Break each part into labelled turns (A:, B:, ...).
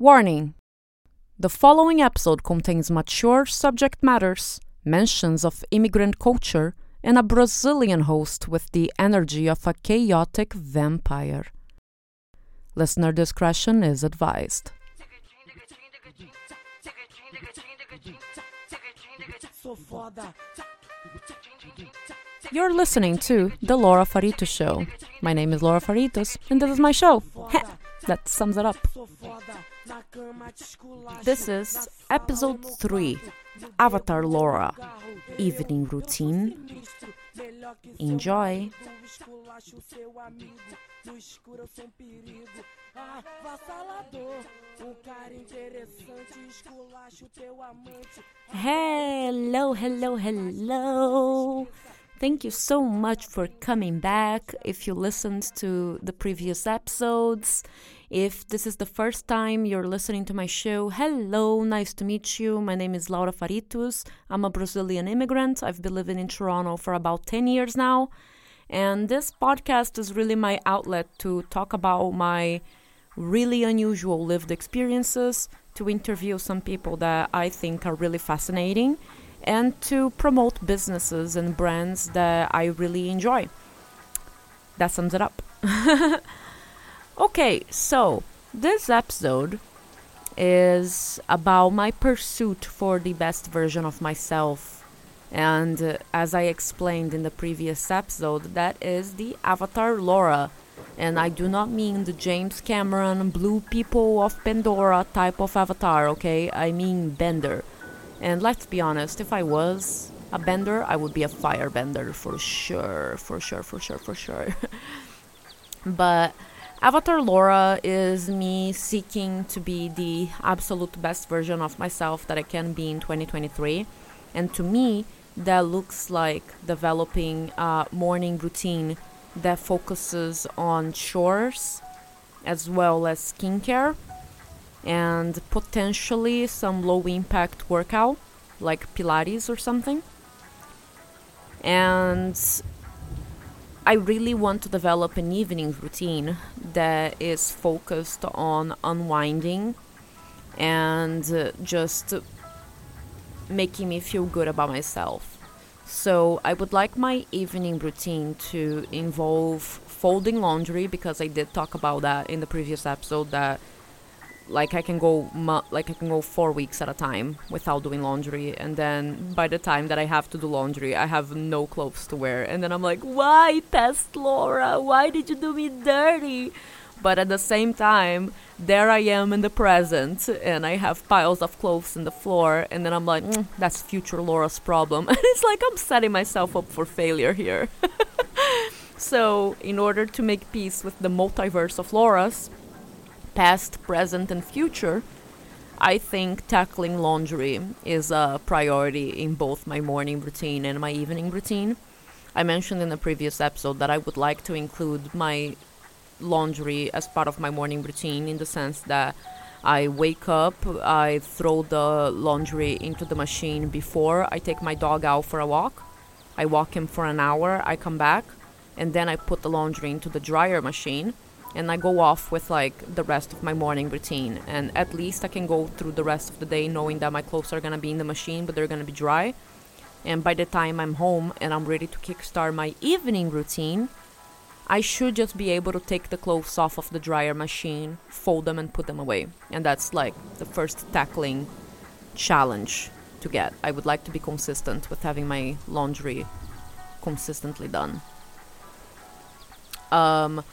A: Warning The following episode contains mature subject matters, mentions of immigrant culture, and a Brazilian host with the energy of a chaotic vampire. Listener discretion is advised. You're listening to The Laura Farito Show. My name is Laura Faritos, and this is my show. that sums it up. This is episode 3 Avatar Laura Evening Routine. Enjoy. Hello, hello, hello. Thank you so much for coming back. If you listened to the previous episodes, if this is the first time you're listening to my show, hello, nice to meet you. My name is Laura Faritus. I'm a Brazilian immigrant. I've been living in Toronto for about 10 years now. And this podcast is really my outlet to talk about my really unusual lived experiences, to interview some people that I think are really fascinating, and to promote businesses and brands that I really enjoy. That sums it up. okay, so this episode is about my pursuit for the best version of myself. And uh, as I explained in the previous episode, that is the Avatar Laura and I do not mean the James Cameron Blue People of Pandora type of avatar, okay? I mean Bender. And let's be honest, if I was a bender, I would be a firebender for sure, for sure, for sure, for sure. but Avatar Laura is me seeking to be the absolute best version of myself that I can be in 2023. And to me, that looks like developing a morning routine that focuses on chores as well as skincare and potentially some low impact workout like Pilates or something. And I really want to develop an evening routine that is focused on unwinding and uh, just making me feel good about myself. So I would like my evening routine to involve folding laundry because I did talk about that in the previous episode that like I can go mu- like I can go 4 weeks at a time without doing laundry and then by the time that I have to do laundry I have no clothes to wear. And then I'm like why pest Laura? Why did you do me dirty? But at the same time there I am in the present and I have piles of clothes in the floor and then I'm like mm, that's future Laura's problem. And it's like I'm setting myself up for failure here. So in order to make peace with the multiverse of Laura's past present and future I think tackling laundry is a priority in both my morning routine and my evening routine I mentioned in the previous episode that I would like to include my laundry as part of my morning routine in the sense that I wake up, I throw the laundry into the machine before I take my dog out for a walk. I walk him for an hour, I come back, and then I put the laundry into the dryer machine and I go off with like the rest of my morning routine. And at least I can go through the rest of the day knowing that my clothes are gonna be in the machine, but they're gonna be dry. And by the time I'm home and I'm ready to kickstart my evening routine, I should just be able to take the clothes off of the dryer machine, fold them, and put them away. And that's like the first tackling challenge to get. I would like to be consistent with having my laundry consistently done. Um,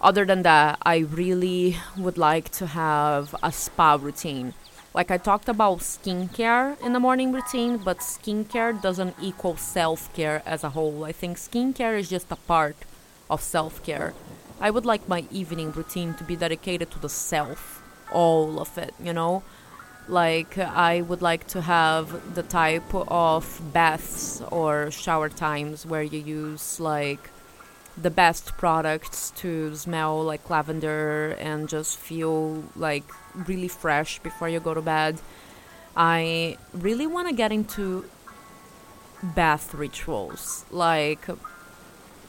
A: other than that, I really would like to have a spa routine. Like I talked about skincare in the morning routine, but skincare doesn't equal self care as a whole. I think skincare is just a part of self care. I would like my evening routine to be dedicated to the self, all of it, you know? Like, I would like to have the type of baths or shower times where you use, like, the best products to smell like lavender and just feel like really fresh before you go to bed. I really want to get into bath rituals. Like,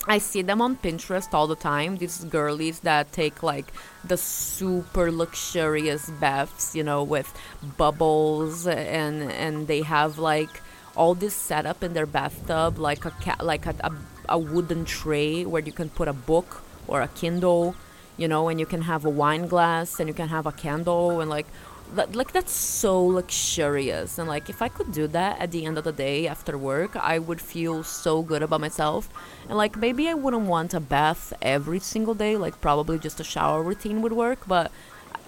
A: I see them on Pinterest all the time. These girlies that take like the super luxurious baths, you know, with bubbles and and they have like all this setup in their bathtub, like a ca- like a, a, a wooden tray where you can put a book or a Kindle, you know, and you can have a wine glass and you can have a candle and like that, like that's so luxurious. And like if i could do that at the end of the day after work i would feel so good about myself. And like maybe i wouldn't want a bath every single day like probably just a shower routine would work but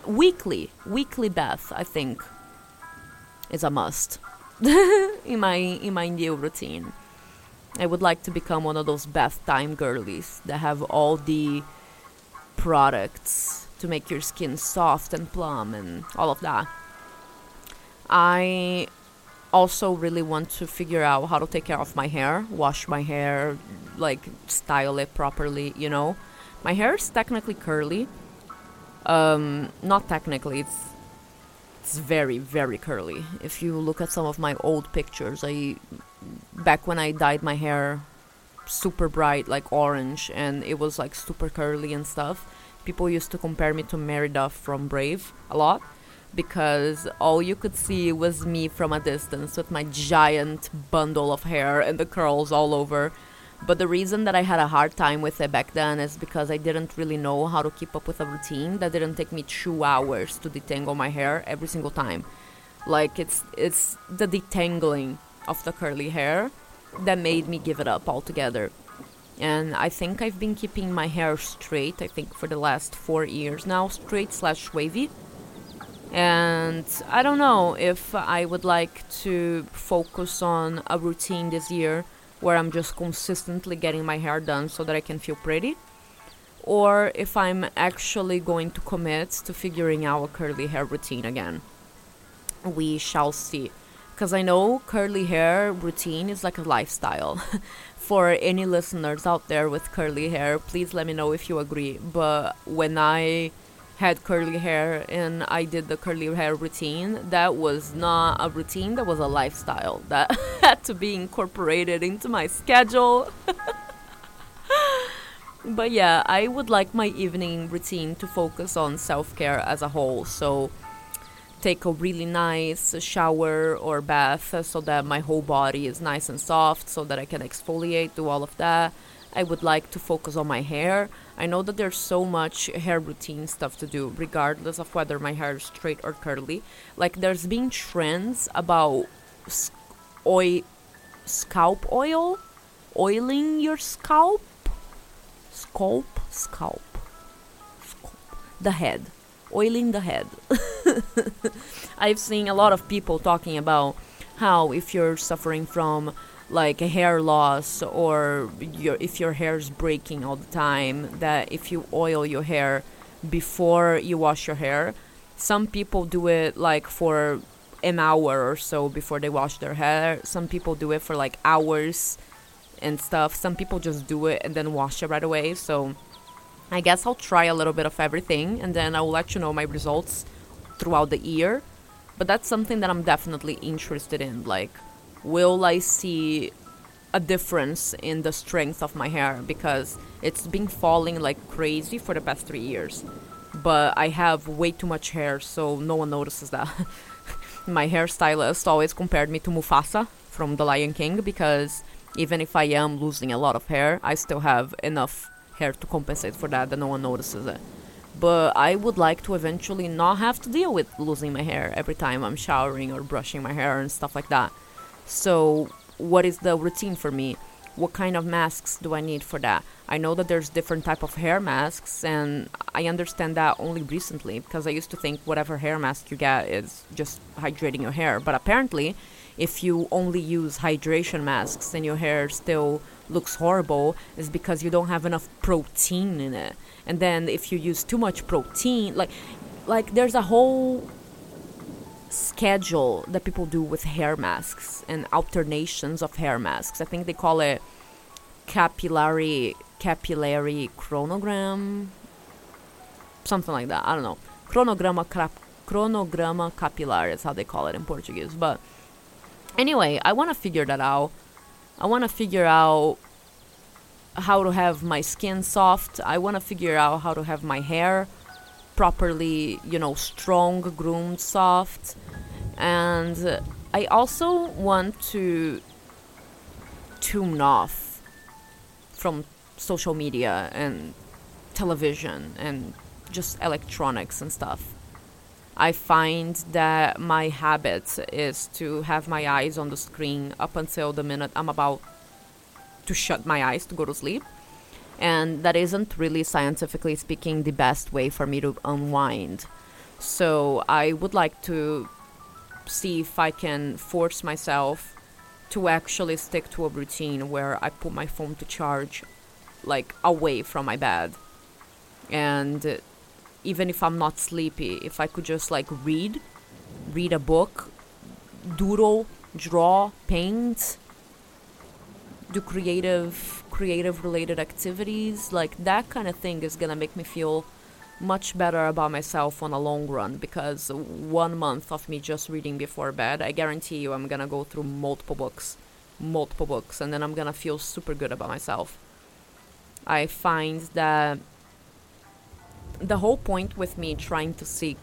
A: weekly weekly bath i think is a must in my in my new routine i would like to become one of those bath time girlies that have all the products to make your skin soft and plump and all of that. I also really want to figure out how to take care of my hair, wash my hair, like style it properly, you know. My hair is technically curly. Um, not technically, it's it's very very curly. If you look at some of my old pictures, I back when I dyed my hair super bright like orange and it was like super curly and stuff people used to compare me to Merida from Brave a lot because all you could see was me from a distance with my giant bundle of hair and the curls all over. But the reason that I had a hard time with it back then is because I didn't really know how to keep up with a routine that didn't take me two hours to detangle my hair every single time. Like it's it's the detangling of the curly hair that made me give it up altogether and I think I've been keeping my hair straight. I think for the last four years now, straight slash wavy. And I don't know if I would like to focus on a routine this year where I'm just consistently getting my hair done so that I can feel pretty, or if I'm actually going to commit to figuring out a curly hair routine again. We shall see. Because I know curly hair routine is like a lifestyle. for any listeners out there with curly hair, please let me know if you agree. But when I had curly hair and I did the curly hair routine, that was not a routine, that was a lifestyle that had to be incorporated into my schedule. but yeah, I would like my evening routine to focus on self care as a whole. So take a really nice shower or bath so that my whole body is nice and soft so that I can exfoliate, do all of that. I would like to focus on my hair. I know that there's so much hair routine stuff to do, regardless of whether my hair is straight or curly. Like, there's been trends about oil, scalp oil, oiling your scalp, scalp, scalp, scalp, the head. Oiling the head. I've seen a lot of people talking about how if you're suffering from like a hair loss or your, if your hair is breaking all the time, that if you oil your hair before you wash your hair, some people do it like for an hour or so before they wash their hair. Some people do it for like hours and stuff. Some people just do it and then wash it right away. So I guess I'll try a little bit of everything and then I will let you know my results throughout the year. But that's something that I'm definitely interested in. Like, will I see a difference in the strength of my hair? Because it's been falling like crazy for the past three years. But I have way too much hair, so no one notices that. my hairstylist always compared me to Mufasa from The Lion King because even if I am losing a lot of hair, I still have enough hair to compensate for that, that no one notices it. But I would like to eventually not have to deal with losing my hair every time I'm showering or brushing my hair and stuff like that. So, what is the routine for me? What kind of masks do I need for that? I know that there's different type of hair masks, and I understand that only recently because I used to think whatever hair mask you get is just hydrating your hair. But apparently, if you only use hydration masks and your hair still looks horrible is because you don't have enough protein in it. And then if you use too much protein, like like there's a whole schedule that people do with hair masks and alternations of hair masks. I think they call it capillary capillary chronogram something like that. I don't know. Chronogramma crap capillary is how they call it in Portuguese. But anyway, I want to figure that out. I want to figure out how to have my skin soft. I want to figure out how to have my hair properly, you know, strong, groomed, soft. And I also want to tune off from social media and television and just electronics and stuff. I find that my habit is to have my eyes on the screen up until the minute I'm about to shut my eyes to go to sleep. And that isn't really scientifically speaking the best way for me to unwind. So I would like to see if I can force myself to actually stick to a routine where I put my phone to charge like away from my bed. And uh, even if I'm not sleepy, if I could just like read, read a book, doodle, draw, paint, do creative creative related activities, like that kind of thing is gonna make me feel much better about myself on a long run because one month of me just reading before bed, I guarantee you I'm gonna go through multiple books, multiple books, and then I'm gonna feel super good about myself. I find that the whole point with me trying to seek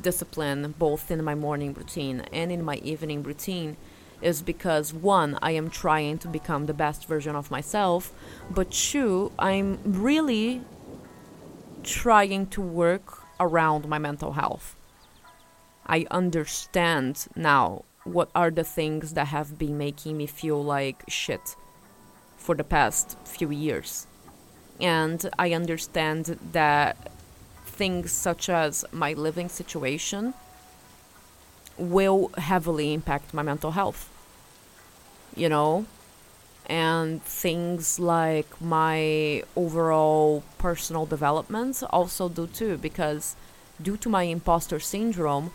A: discipline both in my morning routine and in my evening routine is because one, I am trying to become the best version of myself, but two, I'm really trying to work around my mental health. I understand now what are the things that have been making me feel like shit for the past few years. And I understand that things such as my living situation will heavily impact my mental health. You know? And things like my overall personal development also do too, because due to my imposter syndrome,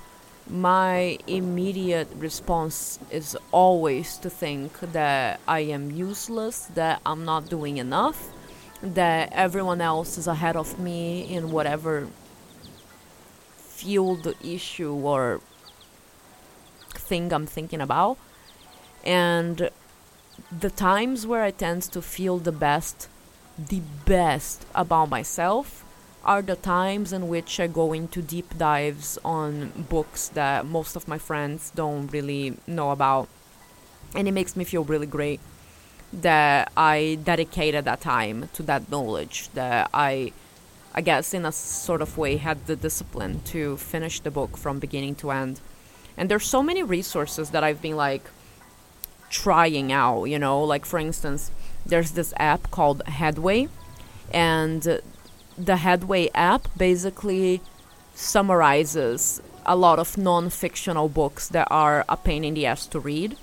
A: my immediate response is always to think that I am useless, that I'm not doing enough, that everyone else is ahead of me in whatever field issue or thing I'm thinking about. And the times where I tend to feel the best, the best about myself are the times in which I go into deep dives on books that most of my friends don't really know about. And it makes me feel really great that I dedicated that time to that knowledge, that I, I guess, in a sort of way, had the discipline to finish the book from beginning to end. And there's so many resources that I've been like trying out, you know, like for instance, there's this app called Headway, and the Headway app basically summarizes a lot of non fictional books that are a pain in the ass to read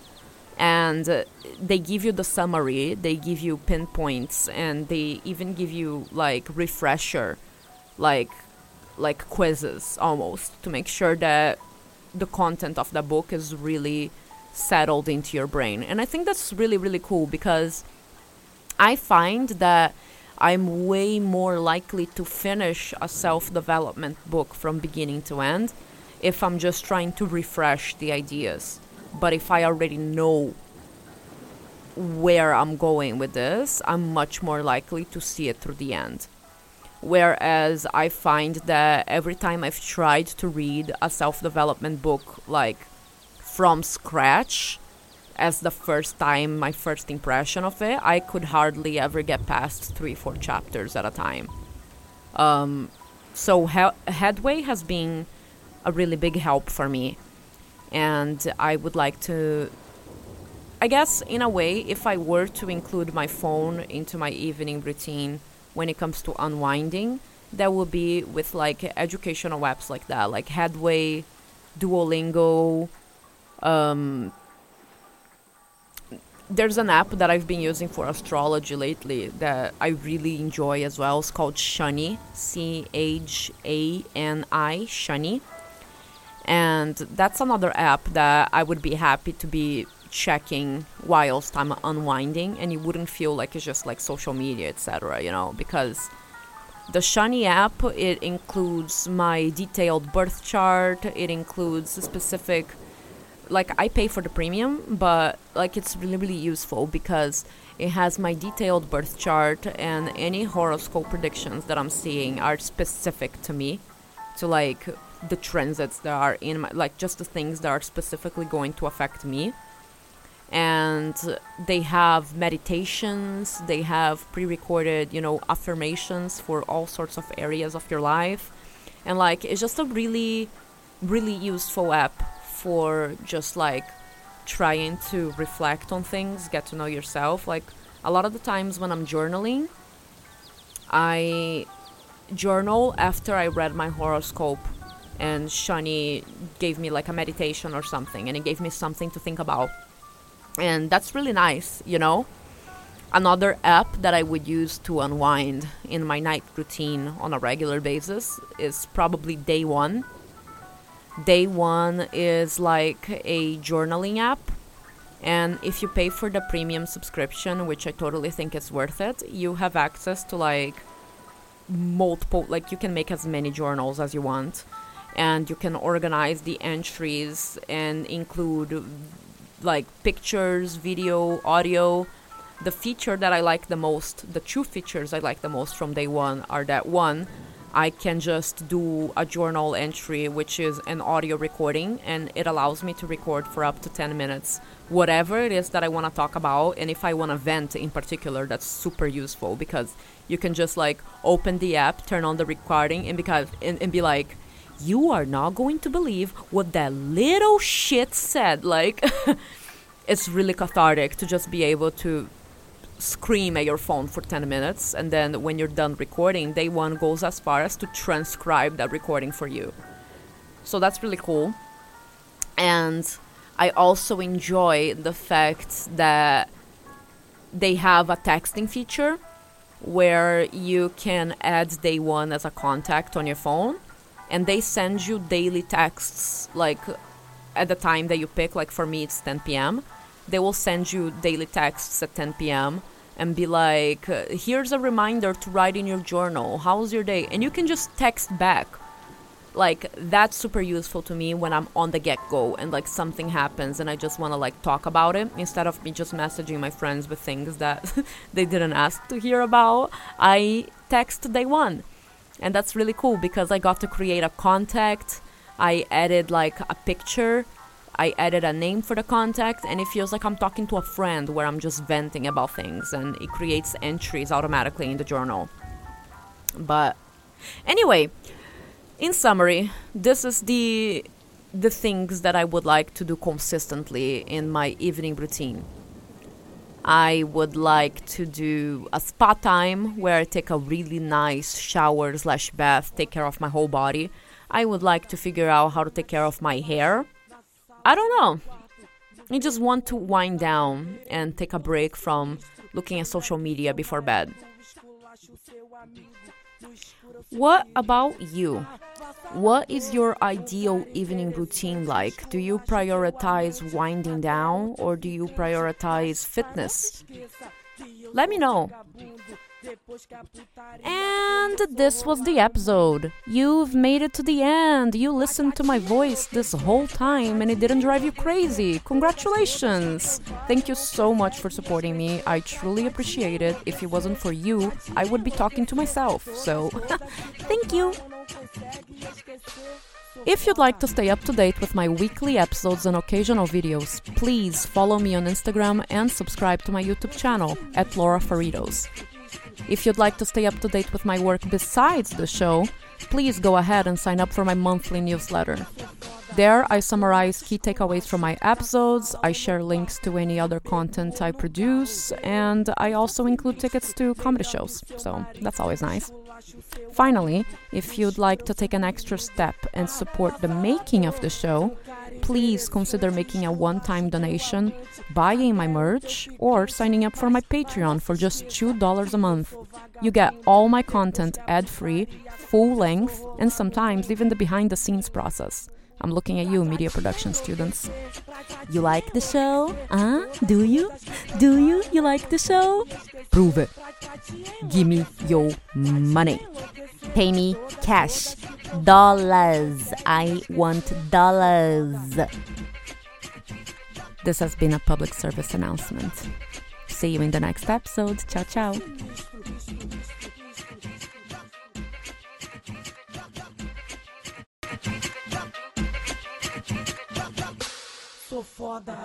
A: and they give you the summary they give you pinpoints and they even give you like refresher like like quizzes almost to make sure that the content of the book is really settled into your brain and i think that's really really cool because i find that i'm way more likely to finish a self-development book from beginning to end if i'm just trying to refresh the ideas but if I already know where I'm going with this, I'm much more likely to see it through the end. Whereas I find that every time I've tried to read a self development book, like from scratch, as the first time, my first impression of it, I could hardly ever get past three, four chapters at a time. Um, so, he- Headway has been a really big help for me and I would like to I guess in a way if I were to include my phone into my evening routine when it comes to unwinding that would be with like educational apps like that like Headway Duolingo um, there's an app that I've been using for astrology lately that I really enjoy as well. It's called Chani, C H A N I, Chani and that's another app that I would be happy to be checking whilst I'm unwinding and you wouldn't feel like it's just like social media etc you know because the Chani app it includes my detailed birth chart it includes specific like I pay for the premium, but like it's really really useful because it has my detailed birth chart and any horoscope predictions that I'm seeing are specific to me, to like the transits that are in my like just the things that are specifically going to affect me. And they have meditations, they have pre-recorded, you know, affirmations for all sorts of areas of your life. And like it's just a really really useful app for just like trying to reflect on things, get to know yourself. Like a lot of the times when I'm journaling, I journal after I read my horoscope and Chani gave me like a meditation or something and it gave me something to think about. And that's really nice, you know? Another app that I would use to unwind in my night routine on a regular basis is probably Day One Day One is like a journaling app. And if you pay for the premium subscription, which I totally think is worth it, you have access to like multiple, like you can make as many journals as you want. And you can organize the entries and include like pictures, video, audio. The feature that I like the most, the two features I like the most from day one are that one, I can just do a journal entry, which is an audio recording, and it allows me to record for up to 10 minutes whatever it is that I want to talk about. And if I want to vent in particular, that's super useful because you can just like open the app, turn on the recording, and because and, and be like, you are not going to believe what that little shit said. Like, it's really cathartic to just be able to scream at your phone for 10 minutes and then when you're done recording day one goes as far as to transcribe that recording for you. So that's really cool. And i also enjoy the fact that they have a texting feature where you can add day one as a contact on your phone and they send you daily texts like at the time that you pick like for me it's 10 p.m they will send you daily texts at 10 p.m. and be like, uh, here's a reminder to write in your journal. How's your day? And you can just text back. Like, that's super useful to me when I'm on the get go and like something happens and I just want to like talk about it instead of me just messaging my friends with things that they didn't ask to hear about. I text day one. And that's really cool because I got to create a contact. I added like a picture I added a name for the contact, and it feels like I'm talking to a friend where I'm just venting about things, and it creates entries automatically in the journal. But anyway, in summary, this is the the things that I would like to do consistently in my evening routine. I would like to do a spa time where I take a really nice shower slash bath, take care of my whole body. I would like to figure out how to take care of my hair I don't know. I just want to wind down and take a break from looking at social media before bed. What about you? What is your ideal evening routine like? Do you prioritize winding down or do you prioritize fitness? Let me know. And this was the episode. You've made it to the end. You listened to my voice this whole time and it didn't drive you crazy. Congratulations! Thank you so much for supporting me. I truly appreciate it. If it wasn't for you, I would be talking to myself. So, thank you. If you'd like to stay up to date with my weekly episodes and occasional videos, please follow me on Instagram and subscribe to my YouTube channel at Laura Faritos. If you'd like to stay up to date with my work besides the show, please go ahead and sign up for my monthly newsletter. There, I summarize key takeaways from my episodes, I share links to any other content I produce, and I also include tickets to comedy shows, so that's always nice. Finally, if you'd like to take an extra step and support the making of the show, please consider making a one time donation, buying my merch, or signing up for my Patreon for just $2 a month. You get all my content ad free, full length, and sometimes even the behind the scenes process. I'm looking at you, media production students. You like the show? Huh? Do you? Do you? You like the show? Prove it. Give me your money. Pay me cash. Dollars. I want dollars. This has been a public service announcement. See you in the next episode. Ciao, ciao. sou foda.